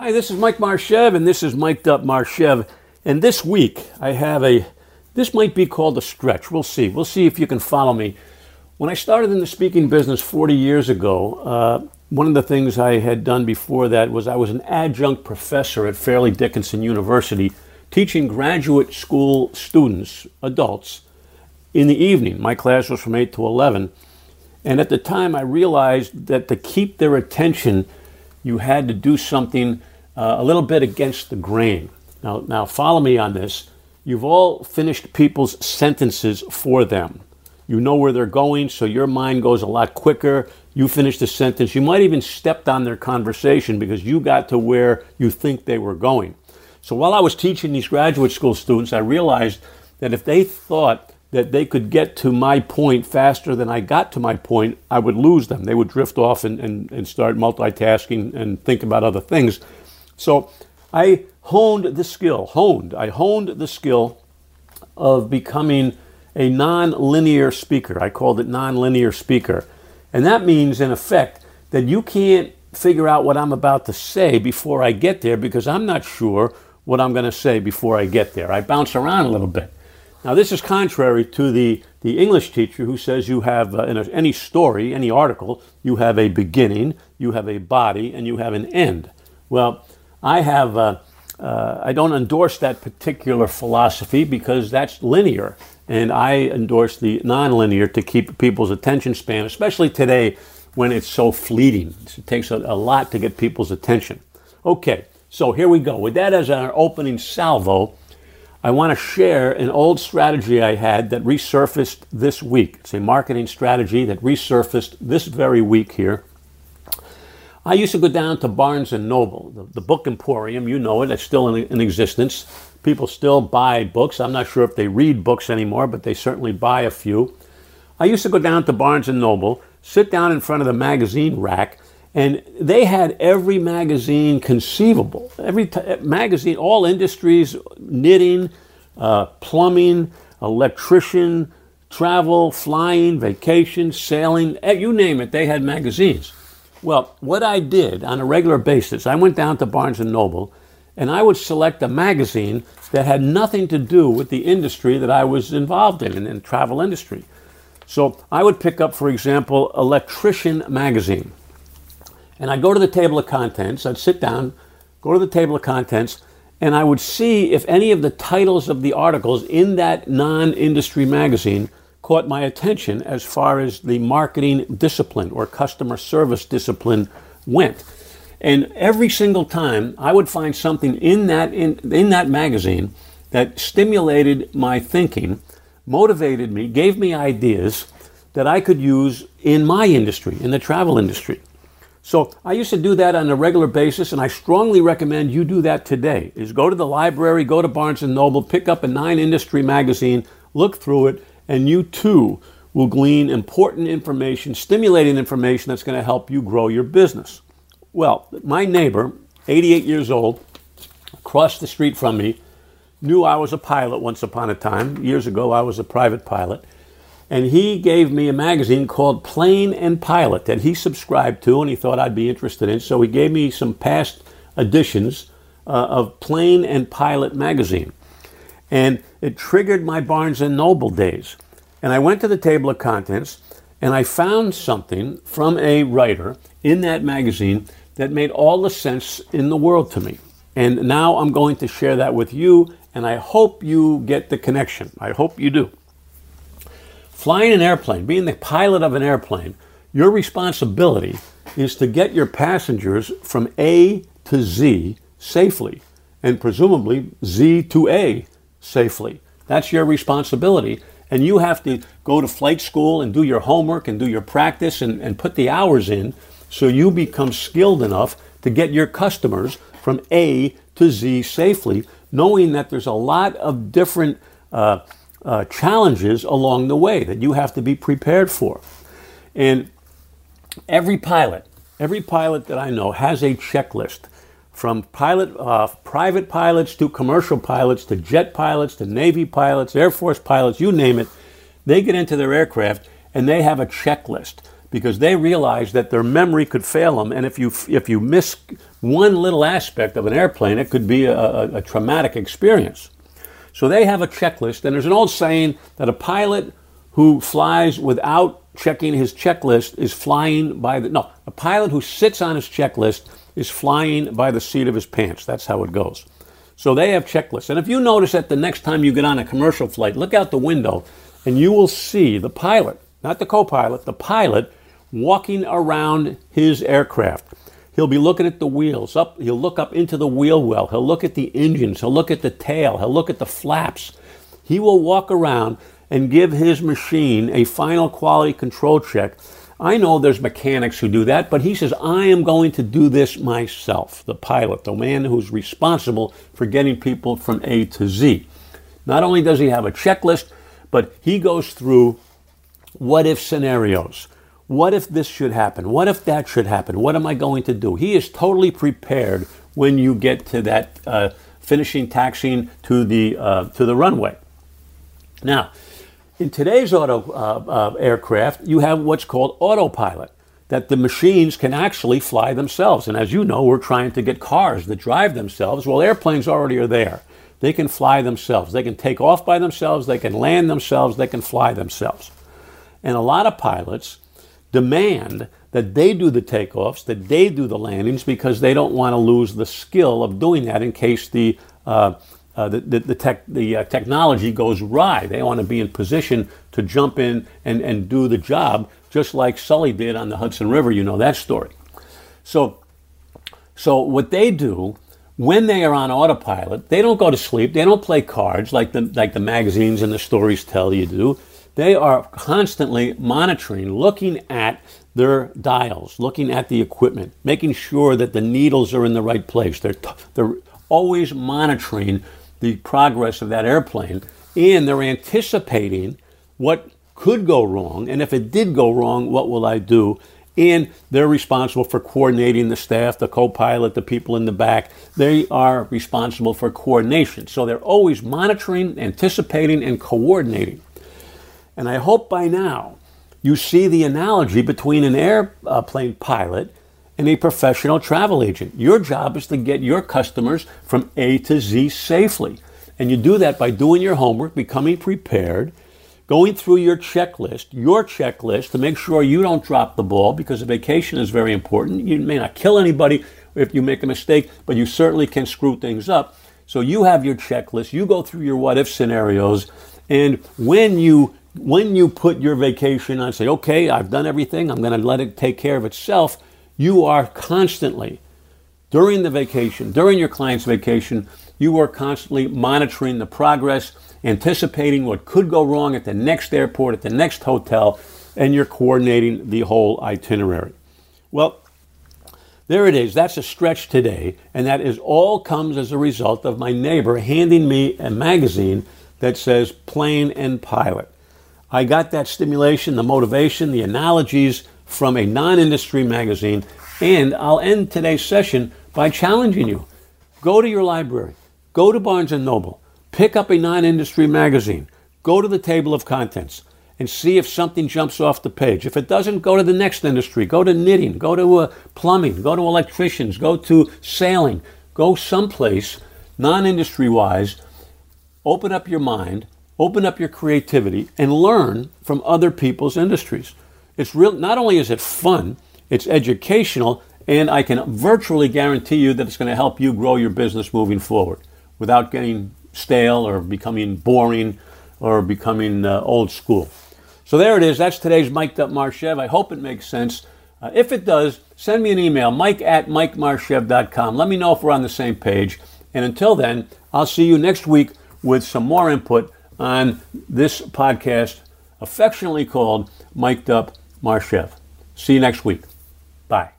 Hi, this is Mike Marchev, and this is Miked Up Marchev. And this week, I have a, this might be called a stretch. We'll see. We'll see if you can follow me. When I started in the speaking business 40 years ago, uh, one of the things I had done before that was I was an adjunct professor at Fairleigh Dickinson University, teaching graduate school students, adults, in the evening. My class was from 8 to 11. And at the time, I realized that to keep their attention, you had to do something uh, a little bit against the grain. Now, now, follow me on this. You've all finished people's sentences for them. You know where they're going, so your mind goes a lot quicker. You finish the sentence. You might even stepped on their conversation because you got to where you think they were going. So while I was teaching these graduate school students, I realized that if they thought that they could get to my point faster than I got to my point, I would lose them. They would drift off and, and, and start multitasking and think about other things. So I honed the skill, honed, I honed the skill of becoming a non-linear speaker. I called it non-linear speaker. And that means, in effect, that you can't figure out what I'm about to say before I get there because I'm not sure what I'm going to say before I get there. I bounce around a little bit. Now, this is contrary to the, the English teacher who says you have, uh, in a, any story, any article, you have a beginning, you have a body, and you have an end. Well, I have, uh, uh, I don't endorse that particular philosophy because that's linear. And I endorse the nonlinear to keep people's attention span, especially today when it's so fleeting. It takes a, a lot to get people's attention. Okay, so here we go. With that as our opening salvo, I want to share an old strategy I had that resurfaced this week. It's a marketing strategy that resurfaced this very week here. I used to go down to Barnes and Noble, the, the book emporium. You know it; it's still in, in, existence. People still buy books. I'm not sure if they read books anymore, but they certainly buy a few. I used to go down to Barnes and Noble, sit down in front of the magazine rack, and they had every magazine conceivable. Every t- magazine, all industries, knitting, uh, plumbing, electrician, travel, flying, vacation, sailing, eh, you name it, they had magazines. Well, what I did on a regular basis, I went down to Barnes and Noble and I would select a magazine that had nothing to do with the industry that I was involved in, in the travel industry. So I would pick up, for example, Electrician magazine. And I'd go to the table of contents, I'd sit down, go to the table of contents, and I would see if any of the titles of the articles in that non industry magazine caught my attention as far as the marketing discipline or customer service discipline went. And every single time I would find something in that, in, in that magazine that stimulated my thinking, motivated me, gave me ideas that I could use in my industry, in the travel industry. So I used to do that on a regular basis, and I strongly recommend you do that today. Is go to the library, go to Barnes and Noble, pick up a nine industry magazine, look through it, and you too will glean important information, stimulating information that's going to help you grow your business. Well, my neighbor, 88 years old, across the street from me, knew I was a pilot once upon a time. Years ago, I was a private pilot. And he gave me a magazine called Plane and Pilot that he subscribed to and he thought I'd be interested in. So he gave me some past editions uh, of Plane and Pilot magazine and it triggered my Barnes and Noble days. And I went to the table of contents and I found something from a writer in that magazine that made all the sense in the world to me. And now I'm going to share that with you, and I hope you get the connection. I hope you do. Flying an airplane, being the pilot of an airplane, your responsibility is to get your passengers from A to Z safely, and presumably Z to A safely. That's your responsibility. And you have to go to flight school and do your homework and do your practice and, and put the hours in so you become skilled enough to get your customers from A to Z safely, knowing that there's a lot of different uh, uh, challenges along the way that you have to be prepared for. And every pilot, every pilot that I know has a checklist from pilot, uh, private pilots to commercial pilots to jet pilots to Navy pilots, Air Force pilots, you name it, they get into their aircraft and they have a checklist because they realize that their memory could fail them. And if you, if you miss, one little aspect of an airplane, it could be a, a, a traumatic experience. So they have a checklist, and there's an old saying that a pilot who flies without checking his checklist is flying by the no a pilot who sits on his checklist is flying by the seat of his pants. That's how it goes. So they have checklists. And if you notice that the next time you get on a commercial flight look out the window and you will see the pilot not the co-pilot the pilot walking around his aircraft he'll be looking at the wheels up he'll look up into the wheel well he'll look at the engines he'll look at the tail he'll look at the flaps he will walk around and give his machine a final quality control check. I know there's mechanics who do that, but he says, I am going to do this myself, the pilot, the man who's responsible for getting people from A to Z. Not only does he have a checklist, but he goes through what if scenarios. What if this should happen? What if that should happen? What am I going to do? He is totally prepared when you get to that uh, finishing taxiing to the, uh, to the runway. Now, in today's auto uh, uh, aircraft, you have what's called autopilot, that the machines can actually fly themselves. And as you know, we're trying to get cars that drive themselves. Well, airplanes already are there. They can fly themselves. They can take off by themselves. They can land themselves. They can fly themselves. And a lot of pilots demand that they do the takeoffs, that they do the landings, because they don't want to lose the skill of doing that in case the uh, uh, the, the, the, tech, the uh, technology goes awry. They want to be in position to jump in and, and do the job, just like Sully did on the Hudson River. You know that story. So, so what they do when they are on autopilot, they don't go to sleep. They don't play cards like the, like the magazines and the stories tell you to do. They are constantly monitoring, looking at their dials, looking at the equipment, making sure that the needles are in the right place. They're, t- they're always monitoring the progress of that airplane, and they're anticipating what could go wrong, and if it did go wrong, what will I do? And they're responsible for coordinating the staff, the co pilot, the people in the back. They are responsible for coordination. So they're always monitoring, anticipating, and coordinating. And I hope by now you see the analogy between an airplane pilot and a professional travel agent. Your job is to get your customers from A to Z safely. And you do that by doing your homework, becoming prepared, going through your checklist, your checklist to make sure you don't drop the ball because a vacation is very important. You may not kill anybody if you make a mistake, but you certainly can screw things up. So you have your checklist, you go through your what if scenarios, and when you when you put your vacation on, say, okay, I've done everything, I'm going to let it take care of itself you are constantly, during the vacation, during your client's vacation, you are constantly monitoring the progress, anticipating what could go wrong at the next airport, at the next hotel, and you're coordinating the whole itinerary. Well, there it is. That's a stretch today, and that is all comes as a result of my neighbor handing me a magazine that says plane and pilot. I got that stimulation, the motivation, the analogies from a non industry magazine. And I'll end today's session by challenging you. Go to your library, go to Barnes and Noble, pick up a non industry magazine, go to the table of contents, and see if something jumps off the page. If it doesn't, go to the next industry. Go to knitting, go to uh, plumbing, go to electricians, go to sailing, go someplace non industry wise. Open up your mind, open up your creativity, and learn from other people's industries. It's real. Not only is it fun, it's educational, and I can virtually guarantee you that it's going to help you grow your business moving forward without getting stale or becoming boring or becoming uh, old school. So there it is. That's today's Mike Up Marchev. I hope it makes sense. Uh, if it does, send me an email, mike at mikemarchev.com. Let me know if we're on the same page. And until then, I'll see you next week with some more input on this podcast, affectionately called Mike Up Marchev. See you next week. Bye.